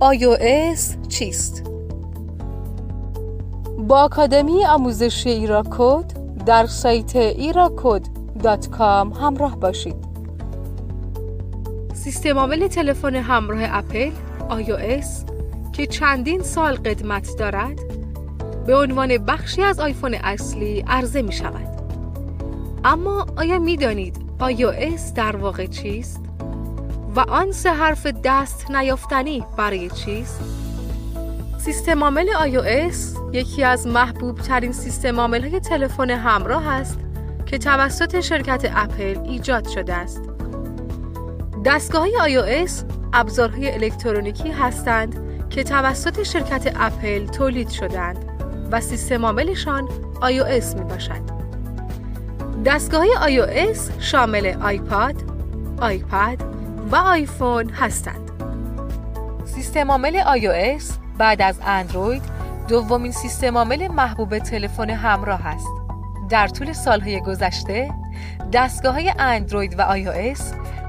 iOS چیست؟ با آکادمی آموزشی ایراکود در سایت ایراکود.com همراه باشید. سیستم عامل تلفن همراه اپل iOS که چندین سال قدمت دارد به عنوان بخشی از آیفون اصلی عرضه می شود. اما آیا می دانید iOS در واقع چیست؟ و آن سه حرف دست نیافتنی برای چیست؟ سیستم عامل iOS یکی از محبوب ترین سیستم عامل های تلفن همراه است که توسط شرکت اپل ایجاد شده است. دستگاه های iOS ابزارهای الکترونیکی هستند که توسط شرکت اپل تولید شدند و سیستم عاملشان iOS می باشد. دستگاه های iOS شامل آیپاد، آیپد و آیفون هستند. سیستم عامل iOS بعد از اندروید دومین سیستم عامل محبوب تلفن همراه است. در طول سالهای گذشته دستگاه های اندروید و iOS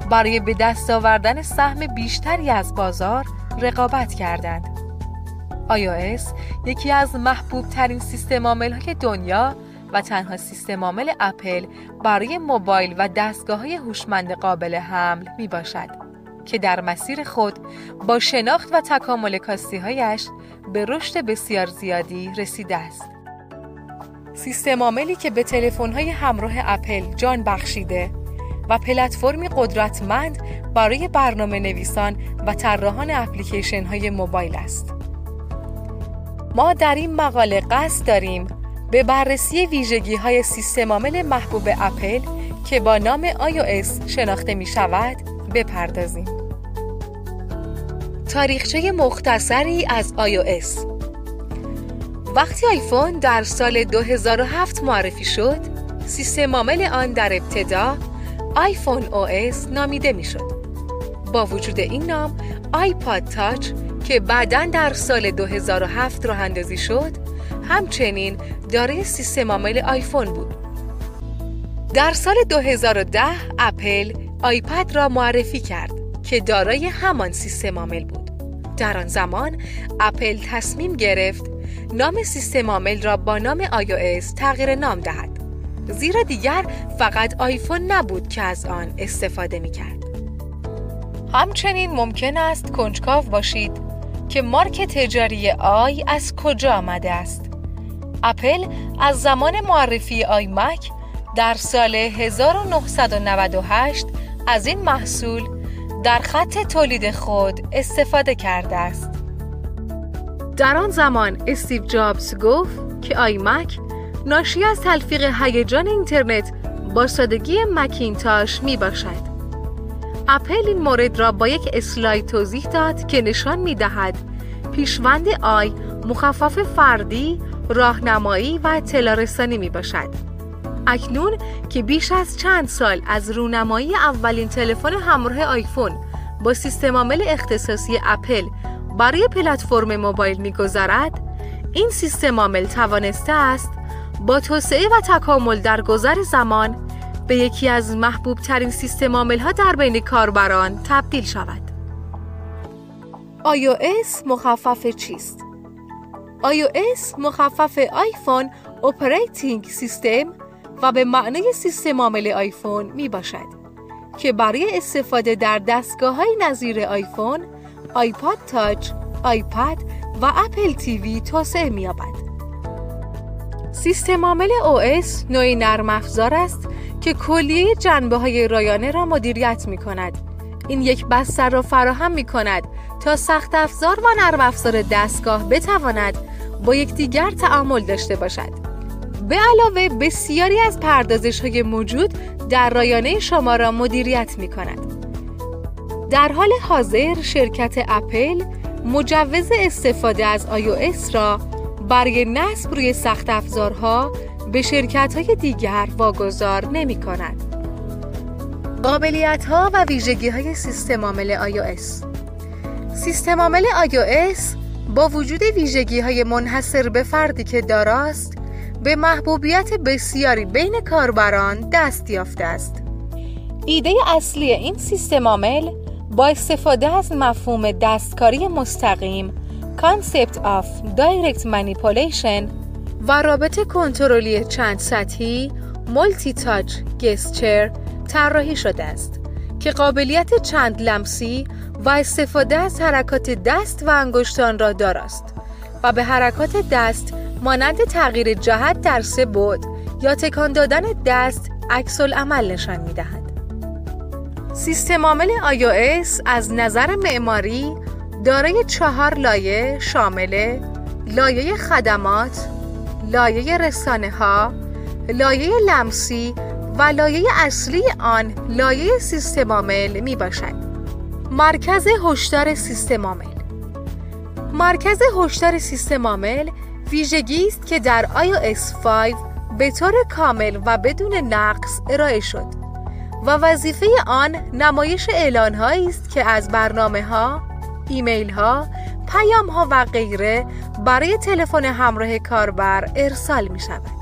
برای به دست آوردن سهم بیشتری از بازار رقابت کردند. iOS یکی از محبوب ترین سیستم عامل های دنیا و تنها سیستم عامل اپل برای موبایل و دستگاه های هوشمند قابل حمل می باشد که در مسیر خود با شناخت و تکامل کاستی هایش به رشد بسیار زیادی رسیده است. سیستم عاملی که به تلفن های همراه اپل جان بخشیده و پلتفرمی قدرتمند برای برنامه نویسان و طراحان اپلیکیشن های موبایل است. ما در این مقاله قصد داریم به بررسی ویژگی های سیستم عامل محبوب اپل که با نام iOS شناخته می شود بپردازیم. تاریخچه مختصری از iOS وقتی آیفون در سال 2007 معرفی شد، سیستم عامل آن در ابتدا آیفون OS نامیده می شد. با وجود این نام، آیپاد تاچ که بعدا در سال 2007 راه اندازی شد، همچنین دارای سیستم عامل آیفون بود. در سال 2010 اپل آیپد را معرفی کرد که دارای همان سیستم عامل بود. در آن زمان اپل تصمیم گرفت نام سیستم عامل را با نام iOS تغییر نام دهد. زیرا دیگر فقط آیفون نبود که از آن استفاده می کرد. همچنین ممکن است کنجکاو باشید که مارک تجاری آی از کجا آمده است. اپل از زمان معرفی آیمک در سال 1998 از این محصول در خط تولید خود استفاده کرده است. در آن زمان استیو جابز گفت که آیمک ناشی از تلفیق هیجان اینترنت با سادگی مکینتاش می باشد. اپل این مورد را با یک اسلاید توضیح داد که نشان می دهد پیشوند آی مخفف فردی راهنمایی و اطلاع رسانی می باشد. اکنون که بیش از چند سال از رونمایی اولین تلفن همراه آیفون با سیستم عامل اختصاصی اپل برای پلتفرم موبایل میگذرد این سیستم عامل توانسته است با توسعه و تکامل در گذر زمان به یکی از محبوب ترین سیستم عامل ها در بین کاربران تبدیل شود. iOS مخفف چیست؟ iOS مخفف آیفون operating system و به معنای سیستم عامل آیفون می باشد که برای استفاده در دستگاه های نظیر آیفون، آیپاد تاچ، آیپد و اپل تیوی توسعه می یابد. سیستم عامل OS نوعی نرم افزار است که کلیه جنبه های رایانه را مدیریت می کند. این یک بستر را فراهم می کند تا سخت افزار و نرم افزار دستگاه بتواند با یکدیگر تعامل داشته باشد. به علاوه بسیاری از پردازش های موجود در رایانه شما را مدیریت می کند. در حال حاضر شرکت اپل مجوز استفاده از iOS را برای نصب روی سخت افزارها به شرکت های دیگر واگذار نمی کند. قابلیت ها و ویژگی های سیستم عامل iOS سیستم عامل iOS با وجود ویژگی های منحصر به فردی که داراست به محبوبیت بسیاری بین کاربران دست یافته است. ایده اصلی این سیستم عامل با استفاده از مفهوم دستکاری مستقیم Concept of Direct Manipulation و رابط کنترلی چند سطحی تاچ گسچر طراحی شده است که قابلیت چند لمسی و استفاده از حرکات دست و انگشتان را داراست و به حرکات دست مانند تغییر جهت در سه بود یا تکان دادن دست عکس عمل نشان می دهد. سیستم عامل iOS از نظر معماری دارای چهار لایه شامل لایه خدمات، لایه رسانه ها، لایه لمسی و لایه اصلی آن لایه سیستم عامل می باشد. مرکز هشدار سیستم عامل مرکز هشدار سیستم عامل ویژگی است که در iOS 5 به طور کامل و بدون نقص ارائه شد و وظیفه آن نمایش اعلان است که از برنامه ها، ایمیل ها، پیام ها و غیره برای تلفن همراه کاربر ارسال می شود.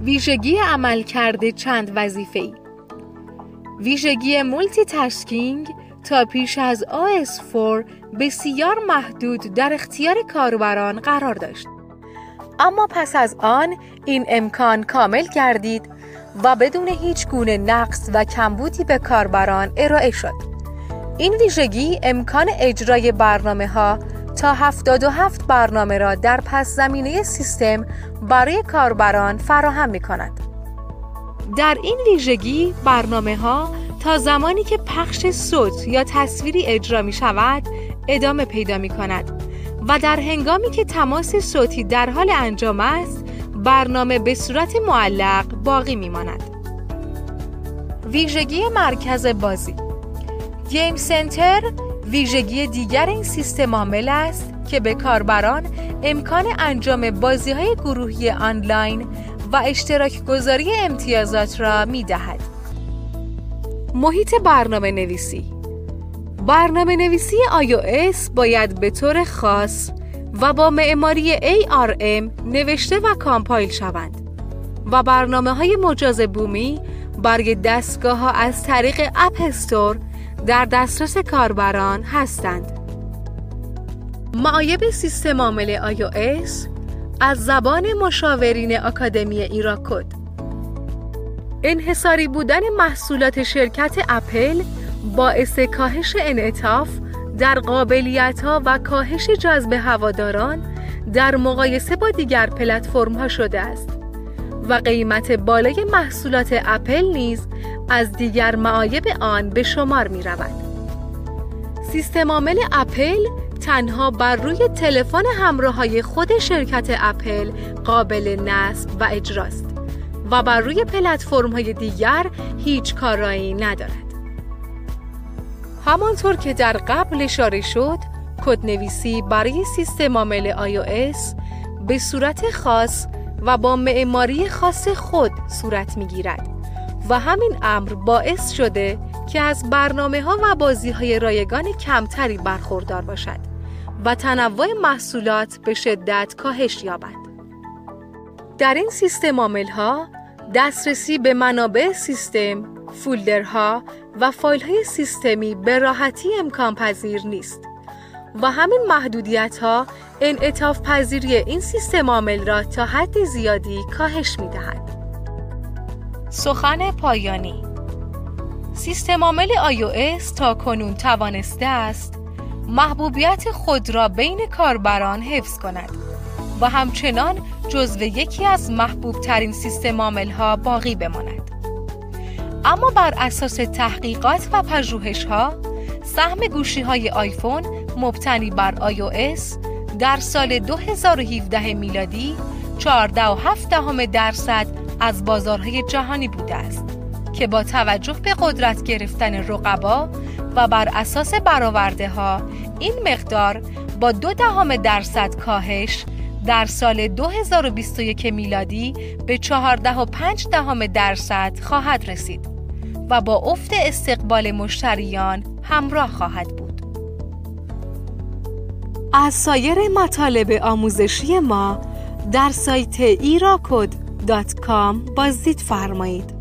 ویژگی عملکرد چند وظیفه ای ویژگی multitasking تا پیش از iOS 4 بسیار محدود در اختیار کاربران قرار داشت. اما پس از آن این امکان کامل گردید و بدون هیچ گونه نقص و کمبودی به کاربران ارائه شد. این ویژگی امکان اجرای برنامه ها تا 77 برنامه را در پس زمینه سیستم برای کاربران فراهم می کند. در این ویژگی برنامه ها تا زمانی که پخش صوت یا تصویری اجرا می شود ادامه پیدا می کند و در هنگامی که تماس صوتی در حال انجام است برنامه به صورت معلق باقی می ماند. ویژگی مرکز بازی گیم سنتر ویژگی دیگر این سیستم عامل است که به کاربران امکان انجام بازی های گروهی آنلاین و اشتراک گذاری امتیازات را می دهد. محیط برنامه نویسی برنامه نویسی iOS باید به طور خاص و با معماری ARM نوشته و کامپایل شوند و برنامه های مجاز بومی برای دستگاه ها از طریق اپ استور در دسترس کاربران هستند. معایب سیستم عامل iOS از زبان مشاورین آکادمی ایراکود انحصاری بودن محصولات شرکت اپل باعث کاهش انعطاف در قابلیت ها و کاهش جذب هواداران در مقایسه با دیگر پلتفرم ها شده است و قیمت بالای محصولات اپل نیز از دیگر معایب آن به شمار می رود. سیستم عامل اپل تنها بر روی تلفن همراه های خود شرکت اپل قابل نصب و اجراست و بر روی پلتفرم های دیگر هیچ کارایی ندارد. همانطور که در قبل اشاره شد، کدنویسی برای سیستم عامل iOS به صورت خاص و با معماری خاص خود صورت می گیرد و همین امر باعث شده که از برنامه ها و بازی های رایگان کمتری برخوردار باشد و تنوع محصولات به شدت کاهش یابد. در این سیستم عامل ها دسترسی به منابع سیستم، فولدرها و فایل های سیستمی به راحتی امکان پذیر نیست و همین محدودیت ها انعطاف پذیری این سیستم عامل را تا حد زیادی کاهش می دهد. سخن پایانی سیستم عامل iOS تا کنون توانسته است محبوبیت خود را بین کاربران حفظ کند و همچنان جزو یکی از محبوب ترین سیستم عامل ها باقی بماند. اما بر اساس تحقیقات و پژوهش ها سهم گوشی های آیفون مبتنی بر iOS در سال 2017 میلادی 14.7 درصد از بازارهای جهانی بوده است که با توجه به قدرت گرفتن رقبا و بر اساس برآورده ها این مقدار با دو دهم درصد کاهش در سال 2021 میلادی به 14.5 دهم درصد خواهد رسید و با افت استقبال مشتریان همراه خواهد بود. از سایر مطالب آموزشی ما در سایت ایراکود.com بازدید فرمایید.